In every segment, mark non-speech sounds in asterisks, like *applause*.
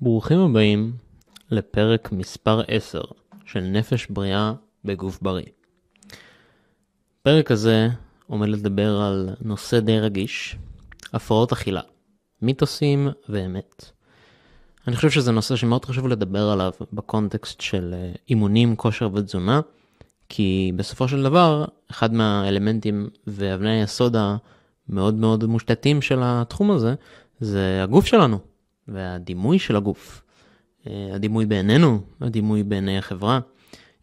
ברוכים הבאים לפרק מספר 10 של נפש בריאה בגוף בריא. הפרק הזה עומד לדבר על נושא די רגיש, הפרעות אכילה, מיתוסים ואמת. אני חושב שזה נושא שמאוד חשוב לדבר עליו בקונטקסט של אה, אימונים, כושר ותזונה, כי בסופו של דבר, אחד מהאלמנטים ואבני היסוד המאוד מאוד מושתתים של התחום הזה, זה הגוף שלנו, והדימוי של הגוף. אה, הדימוי בעינינו, הדימוי בעיני החברה.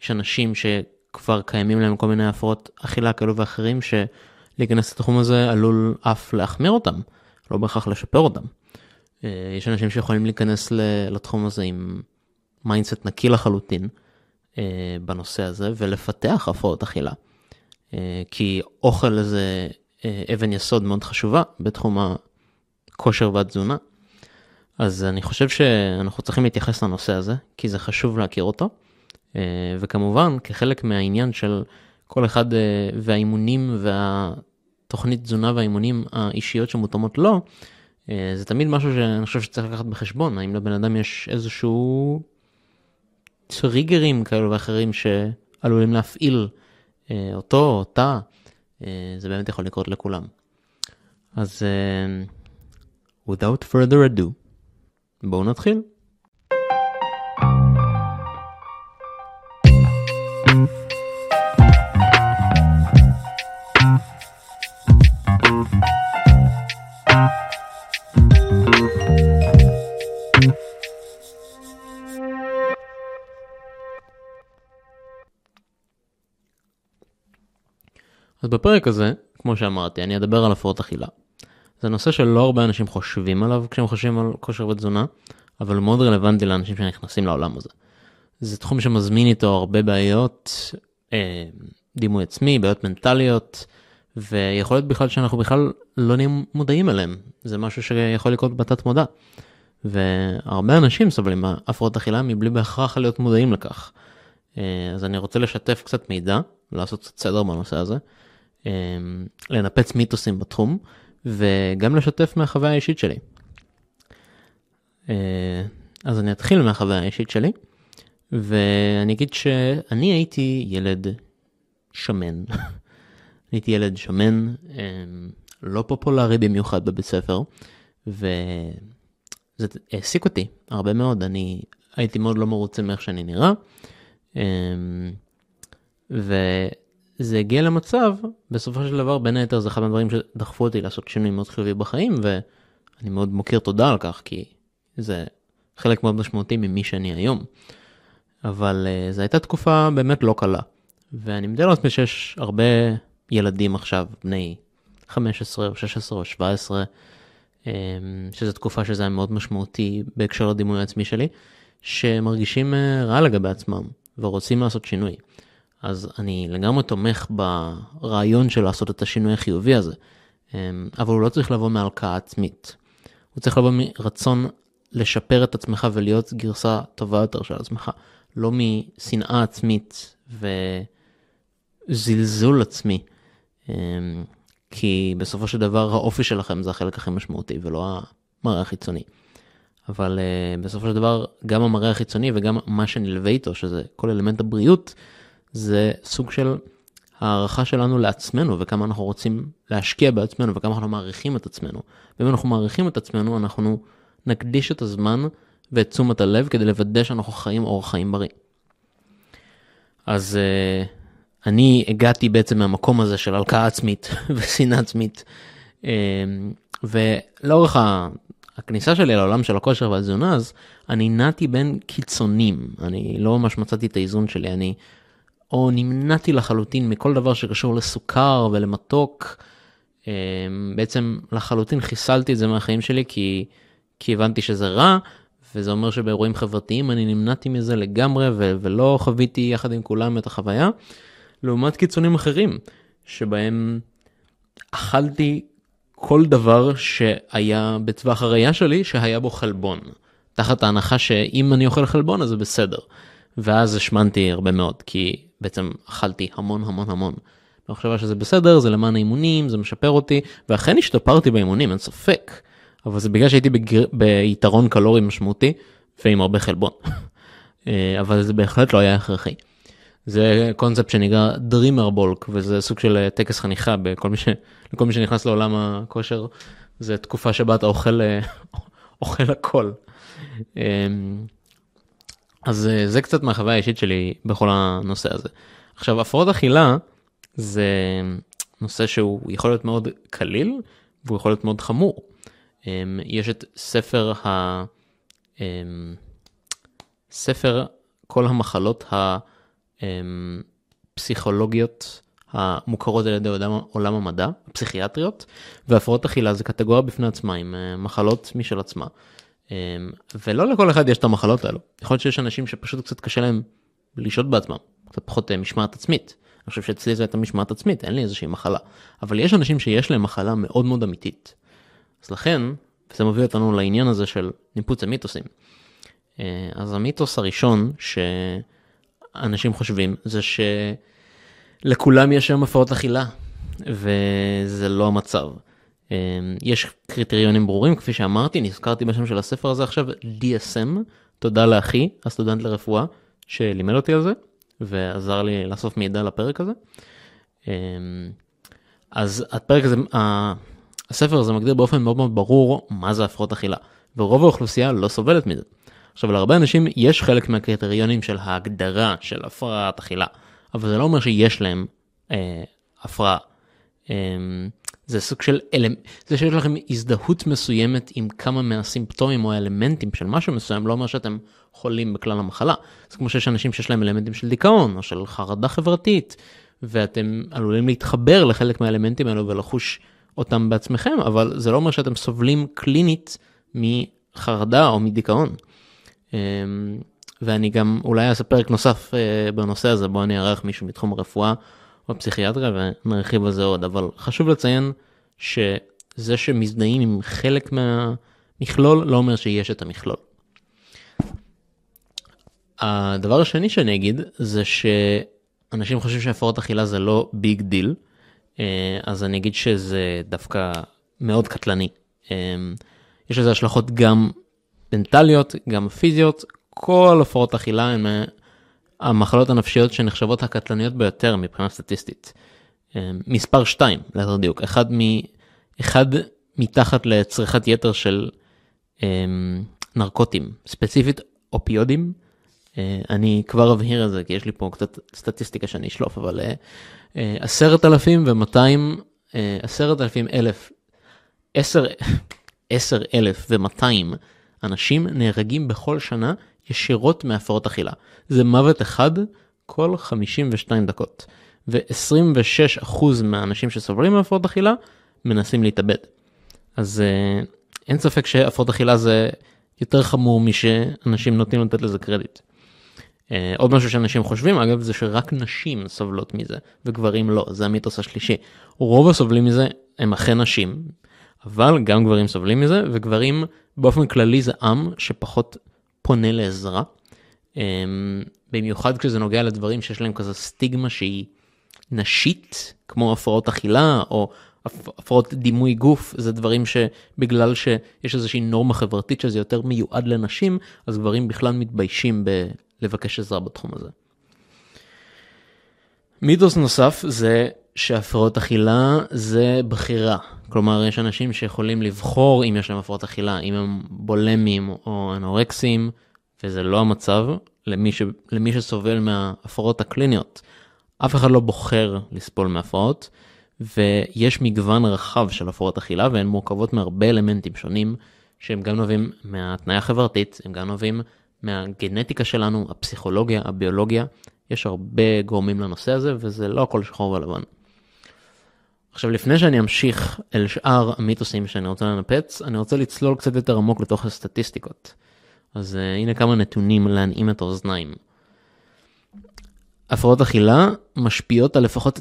יש אנשים שכבר קיימים להם כל מיני הפרעות אכילה כאלו ואחרים, שלהיכנס לתחום הזה עלול אף להחמיר אותם, לא בהכרח לשפר אותם. אה, יש אנשים שיכולים להיכנס לתחום הזה עם mindset נקי לחלוטין אה, בנושא הזה, ולפתח הפרעות אכילה. כי אוכל זה אבן יסוד מאוד חשובה בתחום הכושר והתזונה. אז אני חושב שאנחנו צריכים להתייחס לנושא הזה, כי זה חשוב להכיר אותו. אה, וכמובן, כחלק מהעניין של כל אחד אה, והאימונים והתוכנית תזונה והאימונים האישיות שמותאמות לו, אה, זה תמיד משהו שאני חושב שצריך לקחת בחשבון, האם לבן אדם יש איזשהו טריגרים כאלו ואחרים שעלולים להפעיל אותו או אותה, זה באמת יכול לקרות לכולם. אז without further ado, בואו נתחיל. אז בפרק הזה, כמו שאמרתי, אני אדבר על הפרעות אכילה. זה נושא שלא הרבה אנשים חושבים עליו כשהם חושבים על כושר ותזונה, אבל מאוד רלוונטי לאנשים שנכנסים לעולם הזה. זה תחום שמזמין איתו הרבה בעיות, אה, דימוי עצמי, בעיות מנטליות, ויכול להיות בכלל שאנחנו בכלל לא נהיים מודעים אליהם. זה משהו שיכול לקרות בתת מודע. והרבה אנשים סובלים מהפרעות אכילה מבלי בהכרח להיות מודעים לכך. אה, אז אני רוצה לשתף קצת מידע, לעשות קצת סדר בנושא הזה, אה, לנפץ מיתוסים בתחום. וגם לשתף מהחוויה האישית שלי. אה, אז אני אתחיל מהחוויה האישית שלי, ואני אגיד שאני הייתי ילד שמן. *laughs* הייתי ילד שמן, אה, לא פופולרי במיוחד בבית ספר, וזה העסיק אותי הרבה מאוד, אני הייתי מאוד לא מרוצה מאיך שאני נראה. אה, ו... זה הגיע למצב, בסופו של דבר, בין היתר זה אחד מהדברים שדחפו אותי לעשות שינוי מאוד חיובי בחיים, ואני מאוד מוקיר תודה על כך, כי זה חלק מאוד משמעותי ממי שאני היום. אבל uh, זו הייתה תקופה באמת לא קלה, ואני מתאר לעצמי שיש הרבה ילדים עכשיו, בני 15 או 16 או 17, um, שזו תקופה שזה היה מאוד משמעותי בהקשר לדימוי העצמי שלי, שמרגישים uh, רע לגבי עצמם ורוצים לעשות שינוי. אז אני לגמרי תומך ברעיון של לעשות את השינוי החיובי הזה, אמ, אבל הוא לא צריך לבוא מהלקאה עצמית. הוא צריך לבוא מרצון לשפר את עצמך ולהיות גרסה טובה יותר של עצמך, לא משנאה עצמית וזלזול עצמי. אמ, כי בסופו של דבר האופי שלכם זה החלק הכי משמעותי ולא המראה החיצוני. אבל uh, בסופו של דבר גם המראה החיצוני וגם מה שנלווה איתו, שזה כל אלמנט הבריאות, זה סוג של הערכה שלנו לעצמנו וכמה אנחנו רוצים להשקיע בעצמנו וכמה אנחנו מעריכים את עצמנו. ואם אנחנו מעריכים את עצמנו אנחנו נקדיש את הזמן ואת תשומת הלב כדי לוודא שאנחנו חיים אורח חיים בריא. אז uh, אני הגעתי בעצם מהמקום הזה של הלקאה עצמית *laughs* ושנאה עצמית. Uh, ולאורך הכניסה שלי לעולם של הכושר והתזונה אז אני נעתי בין קיצונים אני לא ממש מצאתי את האיזון שלי אני או נמנעתי לחלוטין מכל דבר שקשור לסוכר ולמתוק. אמ, בעצם לחלוטין חיסלתי את זה מהחיים שלי כי, כי הבנתי שזה רע, וזה אומר שבאירועים חברתיים אני נמנעתי מזה לגמרי ו- ולא חוויתי יחד עם כולם את החוויה. לעומת קיצונים אחרים, שבהם אכלתי כל דבר שהיה בטווח הראייה שלי שהיה בו חלבון. תחת ההנחה שאם אני אוכל חלבון אז זה בסדר. ואז השמנתי הרבה מאוד, כי בעצם אכלתי המון המון המון. המחשבה שזה בסדר, זה למען האימונים, זה משפר אותי, ואכן השתפרתי באימונים, אין ספק. אבל זה בגלל שהייתי בגר... ביתרון קלורי משמעותי, לפעמים הרבה חלבון, *laughs* אה, אבל זה בהחלט לא היה הכרחי. זה קונספט שנקרא Dreamer Bulk וזה סוג של טקס חניכה בכל מי, ש... לכל מי שנכנס לעולם הכושר, זה תקופה שבה אתה אוכל, *laughs* אוכל הכל. אז זה קצת מהחוויה האישית שלי בכל הנושא הזה. עכשיו הפרעות אכילה זה נושא שהוא יכול להיות מאוד קליל והוא יכול להיות מאוד חמור. אמ, יש את ספר ה... אמ, ספר כל המחלות הפסיכולוגיות המוכרות על ידי עולם המדע, הפסיכיאטריות, והפרעות אכילה זה קטגוריה בפני עצמה עם אה, מחלות משל עצמה. אמ, ולא לכל אחד יש את המחלות האלו. יכול להיות שיש אנשים שפשוט קצת קשה להם לשהות בעצמם, קצת פחות אה, משמעת עצמית. אני חושב שאצלי זה הייתה משמעת עצמית, אין לי איזושהי מחלה. אבל יש אנשים שיש להם מחלה מאוד מאוד אמיתית. אז לכן, וזה מביא אותנו לעניין הזה של ניפוץ המיתוסים. אה, אז המיתוס הראשון שאנשים חושבים זה שלכולם יש היום הפרעות אכילה, וזה לא המצב. אה, יש קריטריונים ברורים, כפי שאמרתי, נזכרתי בשם של הספר הזה עכשיו, DSM, תודה לאחי, הסטודנט לרפואה, שלימד אותי על זה. ועזר לי לאסוף מידע לפרק הזה. אמ, אז הפרק הזה, הספר הזה מגדיר באופן מאוד מאוד ברור מה זה הפרעות אכילה, ורוב האוכלוסייה לא סובלת מזה. עכשיו להרבה אנשים יש חלק מהקריטריונים של ההגדרה של הפרעת אכילה, אבל זה לא אומר שיש להם אה, הפרעה. אה, זה סוג של אלמנט, זה שיש לכם הזדהות מסוימת עם כמה מהסימפטומים או האלמנטים של משהו מסוים, לא אומר שאתם חולים בכלל המחלה. זה כמו שיש אנשים שיש להם אלמנטים של דיכאון או של חרדה חברתית, ואתם עלולים להתחבר לחלק מהאלמנטים האלו ולחוש אותם בעצמכם, אבל זה לא אומר שאתם סובלים קלינית מחרדה או מדיכאון. אמ, ואני גם אולי אעשה פרק נוסף אה, בנושא הזה, בו אני אארח מישהו מתחום הרפואה או הפסיכיאטריה ונרחיב על זה עוד, אבל חשוב לציין שזה שמזדהים עם חלק מהמכלול לא אומר שיש את המכלול. הדבר השני שאני אגיד זה שאנשים חושבים שהפרעות אכילה זה לא big deal, אז אני אגיד שזה דווקא מאוד קטלני. אה, יש לזה השלכות גם מנטליות, גם פיזיות, כל הפרעות אכילה הן המחלות הנפשיות שנחשבות הקטלניות ביותר מבחינה סטטיסטית. אה, מספר 2, ליתר דיוק, אחד, מ, אחד מתחת לצריכת יתר של נרקוטים, ספציפית אופיודים, אה, אני כבר אבהיר את זה כי יש לי פה קצת סטטיסטיקה שאני אשלוף אבל אה, אה, עשרת אלפים ומאתיים עשרת אלפים אלף עשר עשר אלף ומאתיים אנשים נהרגים בכל שנה ישירות מהפרעות אכילה זה מוות אחד כל 52 דקות ו-26% מהאנשים שסובלים מהפרעות אכילה מנסים להתאבד. אז אין ספק שהפרעות אכילה זה יותר חמור משאנשים נוטים לתת לזה קרדיט. Uh, עוד משהו שאנשים חושבים אגב זה שרק נשים סובלות מזה וגברים לא זה המיתוס השלישי. רוב הסובלים מזה הם אכן נשים אבל גם גברים סובלים מזה וגברים באופן כללי זה עם שפחות פונה לעזרה. Um, במיוחד כשזה נוגע לדברים שיש להם כזה סטיגמה שהיא נשית כמו הפרעות אכילה או הפרעות דימוי גוף זה דברים שבגלל שיש איזושהי נורמה חברתית שזה יותר מיועד לנשים אז גברים בכלל מתביישים ב... לבקש עזרה בתחום הזה. מיתוס נוסף זה שהפרעות אכילה זה בחירה. כלומר, יש אנשים שיכולים לבחור אם יש להם הפרעות אכילה, אם הם בולמים או אנורקסים, וזה לא המצב למי, ש... למי שסובל מההפרעות הקליניות. אף אחד לא בוחר לסבול מהפרעות, ויש מגוון רחב של הפרעות אכילה, והן מורכבות מהרבה אלמנטים שונים, שהם גם נובעים מהתניה חברתית, הם גם נובעים מהגנטיקה שלנו, הפסיכולוגיה, הביולוגיה, יש הרבה גורמים לנושא הזה וזה לא הכל שחור ולבן. עכשיו לפני שאני אמשיך אל שאר המיתוסים שאני רוצה לנפץ, אני רוצה לצלול קצת יותר עמוק לתוך הסטטיסטיקות. אז uh, הנה כמה נתונים להנעים את האוזניים. הפרעות אכילה משפיעות על לפחות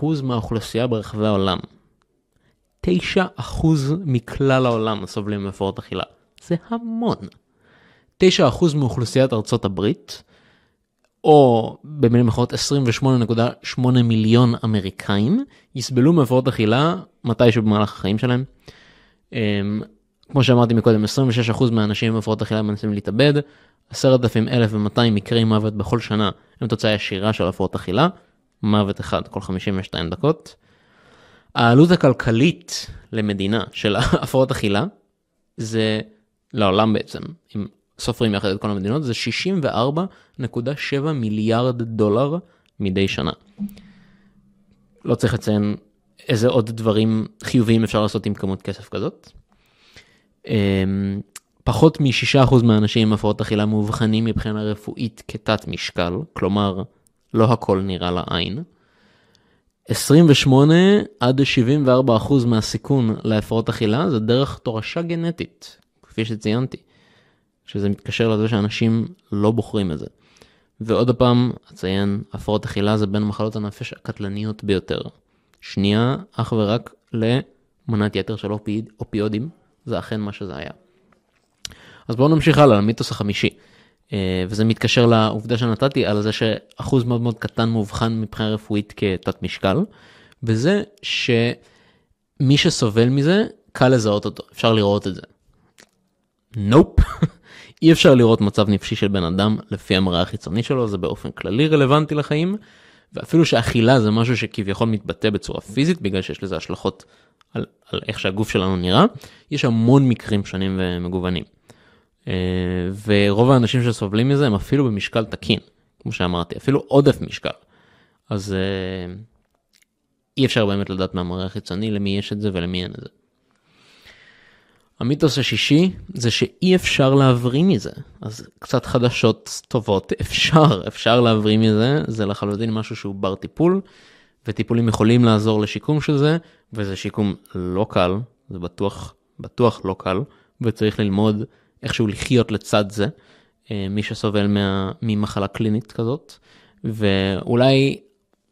9% מהאוכלוסייה ברחבי העולם. 9% מכלל העולם סובלים מהפרעות אכילה. זה המון. 9% מאוכלוסיית ארצות הברית, או במילים אחרות 28.8 מיליון אמריקאים, יסבלו מהפרעות אכילה מתישהו במהלך החיים שלהם. אמ, כמו שאמרתי מקודם, 26% מהאנשים עם הפרעות אכילה מנסים להתאבד, 10,1200 מקרי מוות בכל שנה הם תוצאה ישירה של הפרעות אכילה, מוות אחד כל 52 דקות. העלות הכלכלית למדינה של *laughs* הפרעות אכילה, זה לעולם בעצם, אם סופרים יחד את כל המדינות, זה 64.7 מיליארד דולר מדי שנה. לא צריך לציין איזה עוד דברים חיוביים אפשר לעשות עם כמות כסף כזאת. אמ, פחות מ-6% מהאנשים עם הפרעות אכילה מאובחנים מבחינה רפואית כתת משקל, כלומר, לא הכל נראה לעין. 28 עד 74% מהסיכון להפרעות אכילה זה דרך תורשה גנטית, כפי שציינתי, שזה מתקשר לזה שאנשים לא בוחרים את זה. ועוד פעם, אציין, הפרעות אכילה זה בין מחלות הנפש הקטלניות ביותר. שנייה, אך ורק למנת יתר של אופיד, אופיודים, זה אכן מה שזה היה. אז בואו נמשיך הלאה למיתוס החמישי. אה, וזה מתקשר לעובדה שנתתי על זה שאחוז מאוד מאוד קטן מאובחן מבחינה רפואית כתת משקל, וזה שמי שסובל מזה, קל לזהות אותו, אפשר לראות את זה. נופ, nope. *laughs* אי אפשר לראות מצב נפשי של בן אדם לפי המראה החיצוני שלו, זה באופן כללי רלוונטי לחיים, ואפילו שאכילה זה משהו שכביכול מתבטא בצורה פיזית, בגלל שיש לזה השלכות על, על איך שהגוף שלנו נראה, יש המון מקרים שונים ומגוונים. אה, ורוב האנשים שסובלים מזה הם אפילו במשקל תקין, כמו שאמרתי, אפילו עודף משקל. אז אה, אי אפשר באמת לדעת מהמראה החיצוני למי יש את זה ולמי אין את זה. המיתוס השישי זה שאי אפשר להבריא מזה, אז קצת חדשות טובות, אפשר, אפשר להבריא מזה, זה לחלוטין משהו שהוא בר טיפול, וטיפולים יכולים לעזור לשיקום של זה, וזה שיקום לא קל, זה בטוח, בטוח לא קל, וצריך ללמוד איכשהו לחיות לצד זה, אה, מי שסובל מה, ממחלה קלינית כזאת, ואולי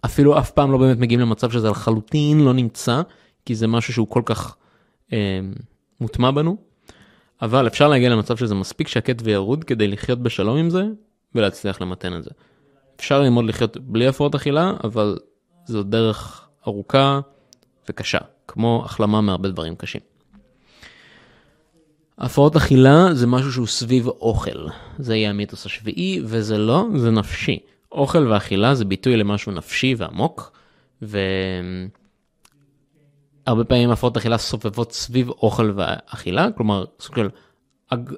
אפילו אף פעם לא באמת מגיעים למצב שזה לחלוטין לא נמצא, כי זה משהו שהוא כל כך אה, מוטמע בנו, אבל אפשר להגיע למצב שזה מספיק שקט וירוד כדי לחיות בשלום עם זה ולהצליח למתן את זה. אפשר ללמוד לחיות בלי הפרעות אכילה, אבל זו דרך ארוכה וקשה, כמו החלמה מהרבה דברים קשים. הפרעות אכילה זה משהו שהוא סביב אוכל, זה יהיה המיתוס השביעי, וזה לא, זה נפשי. אוכל ואכילה זה ביטוי למשהו נפשי ועמוק, והרבה פעמים הפרעות אכילה סובבות סביב אוכל ואכילה, כלומר סוג של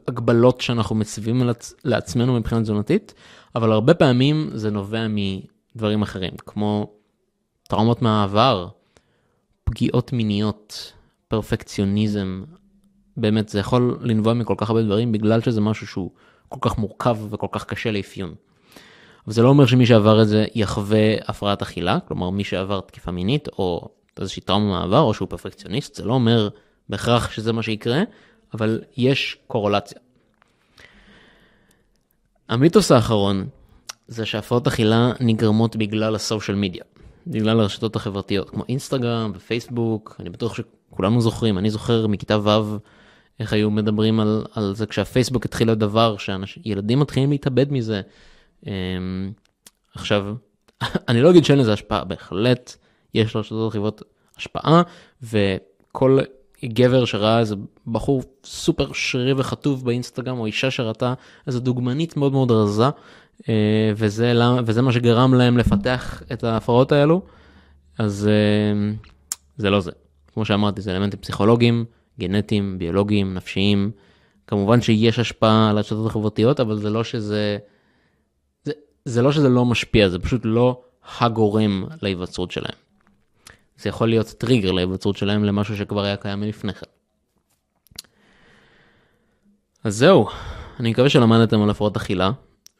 הגבלות שאנחנו מציבים לעצמנו מבחינה תזונתית, אבל הרבה פעמים זה נובע מדברים אחרים, כמו טראומות מהעבר, פגיעות מיניות, פרפקציוניזם, באמת זה יכול לנבוע מכל כך הרבה דברים בגלל שזה משהו שהוא כל כך מורכב וכל כך קשה לאפיון. אבל זה לא אומר שמי שעבר את זה יחווה הפרעת אכילה, כלומר מי שעבר תקיפה מינית או איזושהי טראומה מהעבר או שהוא פרפקציוניסט, זה לא אומר בהכרח שזה מה שיקרה, אבל יש קורולציה. המיתוס האחרון זה שהפרעות אכילה נגרמות בגלל הסושיאל מדיה, בגלל הרשתות החברתיות כמו אינסטגרם ופייסבוק, אני בטוח שכולנו זוכרים, אני זוכר מכיתה ו' איך היו מדברים על, על זה כשהפייסבוק התחיל להיות דבר שילדים מתחילים להתאבד מזה. אמ, עכשיו, *laughs* אני לא אגיד שאין לזה השפעה, בהחלט יש לרשתות החברות השפעה, וכל גבר שראה איזה בחור סופר שרירי וחטוב באינסטגרם, או אישה שראתה איזה דוגמנית מאוד מאוד רזה, אה, וזה, וזה מה שגרם להם לפתח את ההפרעות האלו, אז אה, זה לא זה. כמו שאמרתי, זה אלמנטים פסיכולוגיים. גנטיים, ביולוגיים, נפשיים. כמובן שיש השפעה על הרשתות החברתיות, אבל זה לא שזה... זה, זה לא שזה לא משפיע, זה פשוט לא הגורם להיווצרות שלהם. זה יכול להיות טריגר להיווצרות שלהם למשהו שכבר היה קיים מלפני כן. אז זהו, אני מקווה שלמדתם על הפרעות אכילה,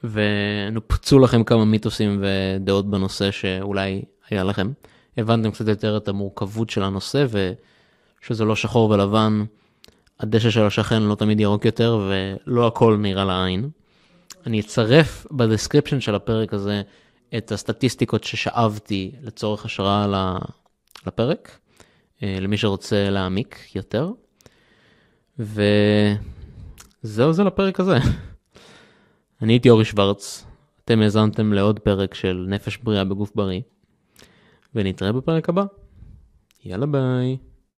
ונופצו לכם כמה מיתוסים ודעות בנושא שאולי היה לכם. הבנתם קצת יותר את המורכבות של הנושא, ו... שזה לא שחור ולבן, הדשא של השכן לא תמיד ירוק יותר ולא הכל נראה לעין. אני אצרף ב description של הפרק הזה את הסטטיסטיקות ששאבתי לצורך השראה לפרק, אה, למי שרוצה להעמיק יותר. וזהו זה לפרק הזה. *laughs* אני הייתי אורי שוורץ, אתם האזנתם לעוד פרק של נפש בריאה בגוף בריא, ונתראה בפרק הבא. יאללה ביי.